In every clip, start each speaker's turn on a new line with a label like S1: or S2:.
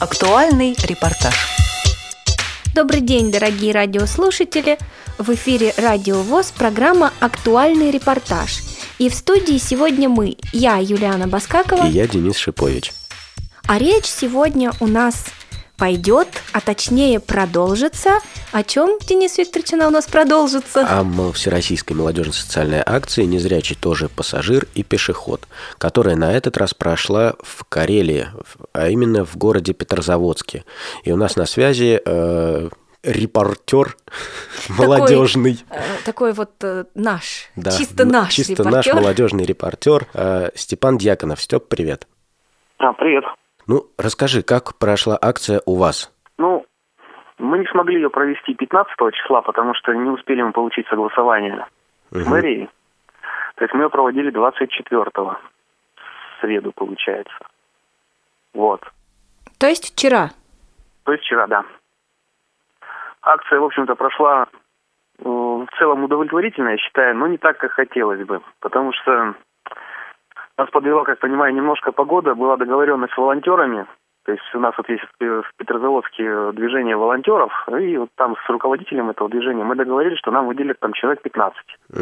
S1: Актуальный репортаж.
S2: Добрый день, дорогие радиослушатели! В эфире Радио ВОЗ программа «Актуальный репортаж». И в студии сегодня мы, я, Юлиана Баскакова.
S3: И я, Денис Шипович.
S2: А речь сегодня у нас пойдет, а точнее продолжится. О чем, Денис Викторович, она у нас продолжится?
S3: О всероссийской молодежной социальной акции «Незрячий тоже пассажир и пешеход», которая на этот раз прошла в Карелии, а именно в городе Петрозаводске. И у нас на связи э, репортер молодежный.
S2: Такой, э, такой вот э, наш, да, чисто наш
S3: Чисто
S2: репортер.
S3: наш молодежный репортер э, Степан Дьяконов. Степ, привет.
S4: А, привет.
S3: Ну, расскажи, как прошла акция у вас?
S4: Ну, мы не смогли ее провести 15 числа, потому что не успели мы получить согласование угу. с мэрией. То есть мы ее проводили 24-го, в среду, получается. Вот.
S2: То есть вчера?
S4: То есть вчера, да. Акция, в общем-то, прошла э, в целом удовлетворительно, я считаю, но не так, как хотелось бы. Потому что нас подвела, как понимаю, немножко погода. Была договоренность с волонтерами. То есть у нас вот есть в Петрозаводске движение волонтеров, и вот там с руководителем этого движения мы договорились, что нам выделят там человек 15. Угу.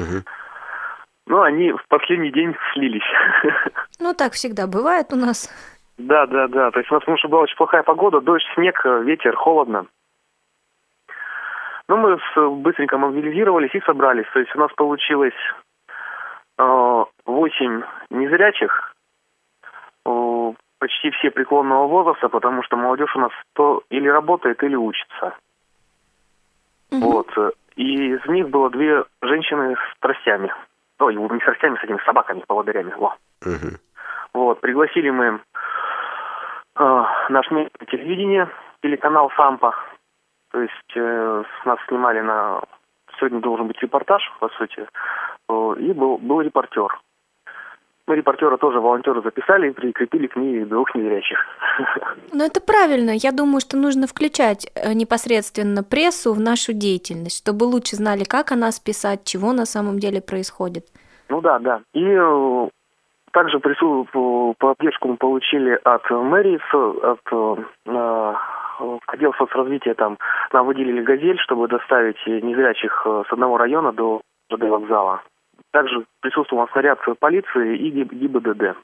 S4: Ну, они в последний день слились.
S2: Ну, так всегда бывает у нас.
S4: Да, да, да. То есть у нас, потому что была очень плохая погода, дождь, снег, ветер, холодно. Ну, мы быстренько мобилизировались и собрались. То есть у нас получилось 8 незрячих, почти все преклонного возраста, потому что молодежь у нас то или работает, или учится. Угу. Вот. И из них было две женщины с тростями. Ой, не с тростями, с этими собаками, поводырями. Во. Угу. Вот. Пригласили мы э, наш телевидение, телеканал «Сампа». То есть э, нас снимали на... Сегодня должен быть репортаж, по сути. Э, и был, был репортер. Мы репортера тоже волонтеры записали и прикрепили к ней двух незрячих.
S2: Ну это правильно. Я думаю, что нужно включать э, непосредственно прессу в нашу деятельность, чтобы лучше знали, как о нас писать, чего на самом деле происходит.
S4: Ну да, да. И э, также прису... поддержку мы получили от мэрии, от э, отдел соцразвития там нам выделили газель, чтобы доставить незрячих с одного района до ЖД вокзала. Также присутствовал снаряд полиции и ГИБДД.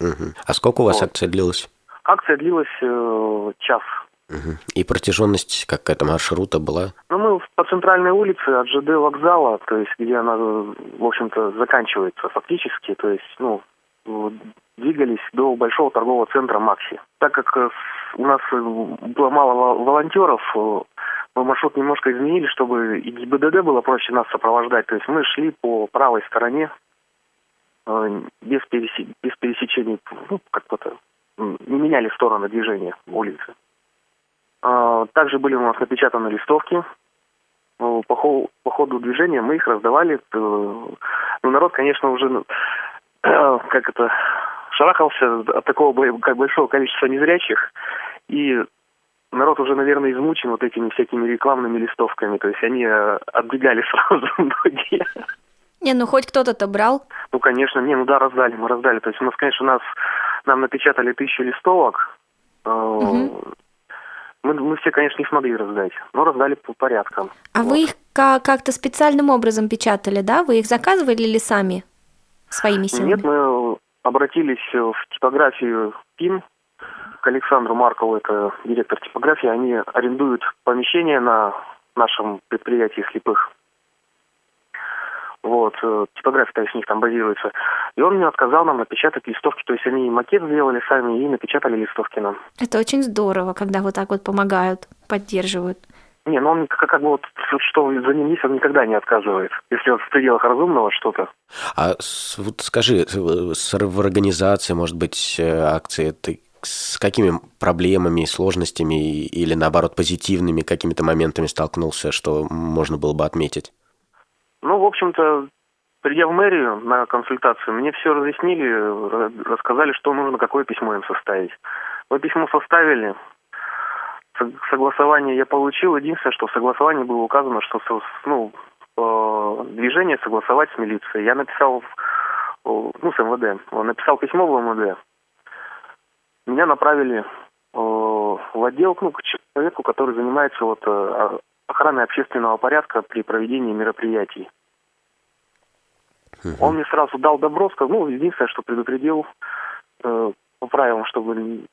S3: Угу. А сколько у вас вот. акция длилась?
S4: Акция длилась э, час.
S3: Угу. И протяженность какая-то маршрута была?
S4: Ну, мы по центральной улице от ЖД вокзала, то есть где она, в общем-то, заканчивается фактически, то есть, ну, двигались до большого торгового центра Макси. Так как э, у нас было мало волонтеров, э, мы маршрут немножко изменили, чтобы и ГИБДД было проще нас сопровождать. То есть мы шли по правой стороне, э, без, пересе... без пересечений, ну, как-то не меняли стороны движения улицы. А, также были у нас напечатаны листовки. По, ходу, по ходу движения мы их раздавали. Ну, народ, конечно, уже, ну, как это, шарахался от такого как большого количества незрячих. И народ уже, наверное, измучен вот этими всякими рекламными листовками. То есть они э, отбегали сразу многие.
S2: Не, ну хоть кто-то-то брал.
S4: Ну, конечно, не, ну да, раздали, мы раздали. То есть у нас, конечно, у нас нам напечатали тысячу листовок. Угу. Мы, мы все, конечно, не смогли раздать, но раздали по порядкам.
S2: А вот. вы их как-то специальным образом печатали, да? Вы их заказывали или сами своими силами?
S4: Нет, мы обратились в типографию ПИН, к Александру Маркову, это директор типографии, они арендуют помещение на нашем предприятии слепых. Вот, э, типография-то из них там базируется. И он мне отказал нам напечатать листовки. То есть они макет сделали сами и напечатали листовки нам.
S2: Это очень здорово, когда вот так вот помогают, поддерживают.
S4: Не, ну он как, как бы вот, что за ним есть, он никогда не отказывает. Если он в пределах разумного что-то.
S3: А вот скажи, э, в организации, может быть, э, акции, ты с какими проблемами, сложностями или, наоборот, позитивными какими-то моментами столкнулся, что можно было бы отметить?
S4: Ну, в общем-то, придя в мэрию на консультацию, мне все разъяснили, рассказали, что нужно, какое письмо им составить. Мы письмо составили, согласование я получил. Единственное, что в согласовании было указано, что ну, движение согласовать с милицией. Я написал, ну, с МВД, написал письмо в МВД, меня направили э, в отдел ну, к человеку, который занимается вот э, охраной общественного порядка при проведении мероприятий. Угу. Он мне сразу дал добро, сказал, ну, единственное, что предупредил э, по правилам, чтобы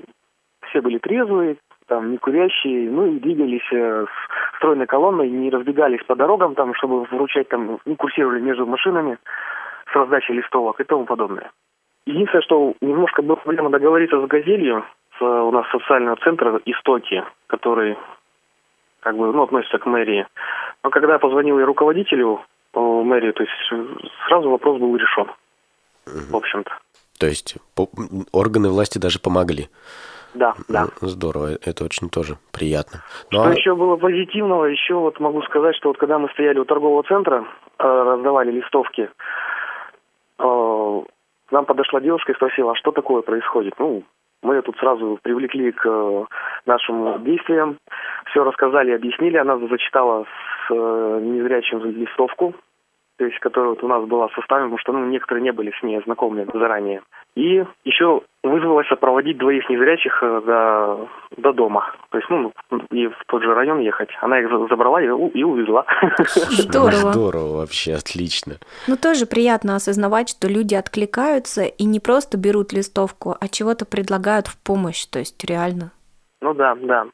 S4: все были трезвые, там, не курящие, ну и двигались э, с стройной колонной, не разбегались по дорогам, там, чтобы вручать, там, не курсировали между машинами с раздачей листовок и тому подобное. Единственное, что немножко была проблема договориться с «Газелью», с, у нас социального центра «Истоки», который как бы, ну, относится к мэрии. Но когда я позвонил и руководителю э, мэрии, то есть сразу вопрос был решен, в общем-то.
S3: То есть органы власти даже помогли?
S4: Да, да.
S3: Здорово, это очень тоже приятно.
S4: Ну, что а... еще было позитивного, еще вот могу сказать, что вот когда мы стояли у торгового центра, э, раздавали листовки, нам подошла девушка и спросила, а что такое происходит? Ну, мы тут сразу привлекли к э, нашим действиям, все рассказали, объяснили. Она зачитала с э, незрячим листовку, то есть, которая вот у нас была составлена, потому что ну, некоторые не были с ней знакомы заранее. И еще вызвалась проводить двоих незрячих э, до, до дома. То есть, ну, и в тот же район ехать. Она их забрала и, и увезла.
S2: Здорово.
S3: Здорово вообще, отлично.
S2: Ну, тоже приятно осознавать, что люди откликаются и не просто берут листовку, а чего-то предлагают в помощь, то есть реально.
S4: Ну да, да.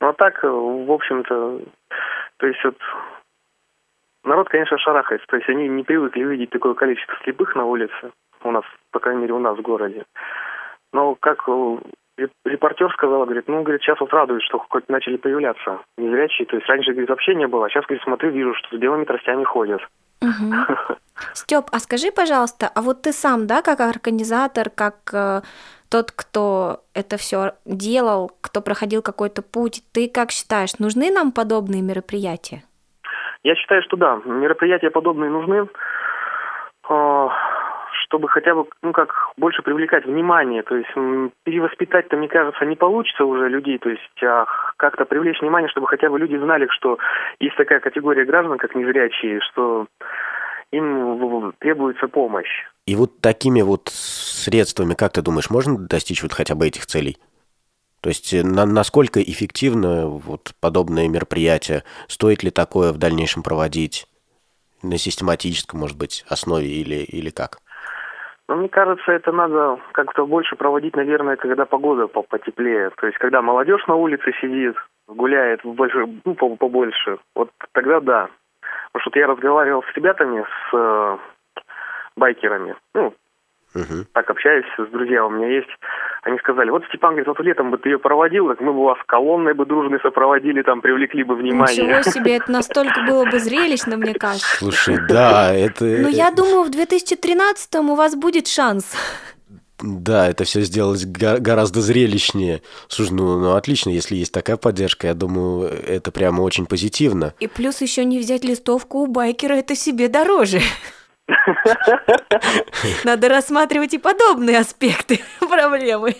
S4: Ну а так, в общем-то, то есть вот народ, конечно, шарахается. То есть они не привыкли видеть такое количество слепых на улице. У нас, по крайней мере, у нас в городе. Но как э, репортер сказал, говорит, ну, говорит, сейчас вот радует, что хоть начали появляться незрячие. То есть раньше, говорит, вообще не было. А сейчас, говорит, смотрю, вижу, что с белыми тростями ходят.
S2: Угу. Степ, а скажи, пожалуйста, а вот ты сам, да, как организатор, как э, тот, кто это все делал, кто проходил какой-то путь, ты как считаешь, нужны нам подобные мероприятия?
S4: Я считаю, что да, мероприятия подобные нужны, а, чтобы хотя бы, ну как, больше привлекать внимание. То есть перевоспитать-то, мне кажется, не получится уже людей. То есть а как-то привлечь внимание, чтобы хотя бы люди знали, что есть такая категория граждан, как незрячие, что им требуется помощь.
S3: И вот такими вот средствами, как ты думаешь, можно достичь вот хотя бы этих целей? То есть э, на, насколько эффективно вот подобное мероприятие? Стоит ли такое в дальнейшем проводить на систематической, может быть, основе или, или как?
S4: Ну, мне кажется, это надо как-то больше проводить, наверное, когда погода потеплее. То есть, когда молодежь на улице сидит, гуляет больше, ну, побольше, вот тогда да. Потому что я разговаривал с ребятами, с э, байкерами, ну, Угу. Так общаюсь с друзьями у меня есть. Они сказали, вот Степан говорит, вот летом бы ты ее проводил, так мы бы вас колонной бы дружной сопроводили, там привлекли бы внимание.
S2: Ничего себе, это настолько было бы зрелищно, мне кажется.
S3: Слушай, да, это...
S2: Ну, я думаю, в 2013-м у вас будет шанс.
S3: Да, это все сделалось гораздо зрелищнее. Слушай, ну, ну отлично, если есть такая поддержка, я думаю, это прямо очень позитивно.
S2: И плюс еще не взять листовку у байкера, это себе дороже. Надо рассматривать и подобные аспекты проблемы.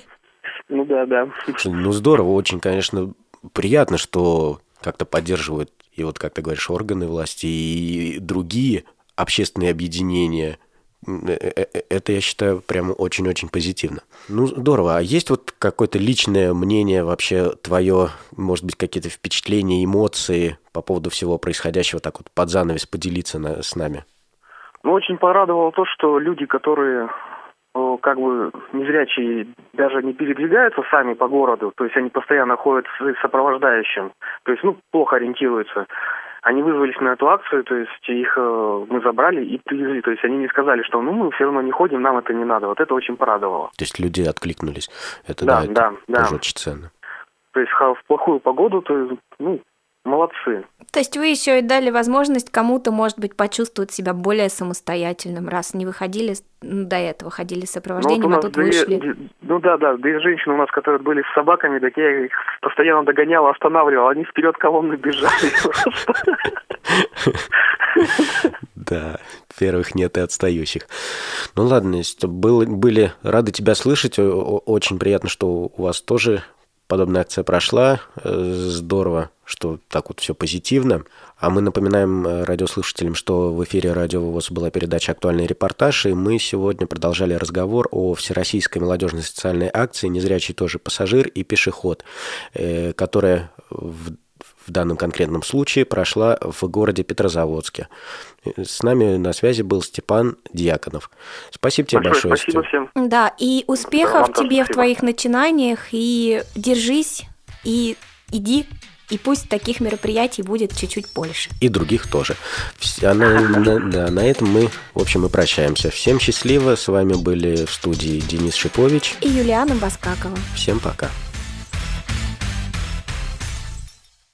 S4: Ну да, да.
S3: Ну здорово, очень, конечно, приятно, что как-то поддерживают и вот, как ты говоришь, органы власти и другие общественные объединения. Э, э, э, это, я считаю, прямо очень-очень позитивно. Ну, здорово. А есть вот какое-то личное мнение вообще твое, может быть, какие-то впечатления, эмоции по поводу всего происходящего, так вот под занавес поделиться на, с нами?
S4: Ну, очень порадовало то, что люди, которые как бы незрячие даже не передвигаются сами по городу, то есть они постоянно ходят с сопровождающим, то есть, ну, плохо ориентируются. Они вызвались на эту акцию, то есть их э, мы забрали и привезли. То есть они не сказали, что ну мы все равно не ходим, нам это не надо. Вот это очень порадовало.
S3: То есть люди откликнулись. Это да, да, это да, да. тоже очень ценно.
S4: То есть в плохую погоду, то есть, ну, Молодцы.
S2: То есть вы еще и дали возможность кому-то, может быть, почувствовать себя более самостоятельным, раз не выходили ну, до этого, ходили с сопровождением, ну, вот а тут две, вышли.
S4: Ну да, да, две женщины у нас, которые были с собаками, так я их постоянно догонял, останавливал, они вперед колонны бежали.
S3: Да, первых нет и отстающих. Ну ладно, были рады тебя слышать, очень приятно, что у вас тоже подобная акция прошла. Э, здорово, что так вот все позитивно. А мы напоминаем э, радиослушателям, что в эфире Радио ВОЗ была передача «Актуальный репортаж», и мы сегодня продолжали разговор о Всероссийской молодежной социальной акции «Незрячий тоже пассажир и пешеход», э, которая в в данном конкретном случае прошла в городе Петрозаводске. С нами на связи был Степан Дьяконов. Спасибо тебе большое. большое
S4: спасибо всем.
S2: Да, и успехов да, тебе в твоих начинаниях, и держись, и иди и пусть таких мероприятий будет чуть-чуть больше.
S3: И других тоже. А на, на, да, на этом мы, в общем, и прощаемся. Всем счастливо. С вами были в студии Денис Шипович
S2: и Юлиана Баскакова.
S3: Всем пока.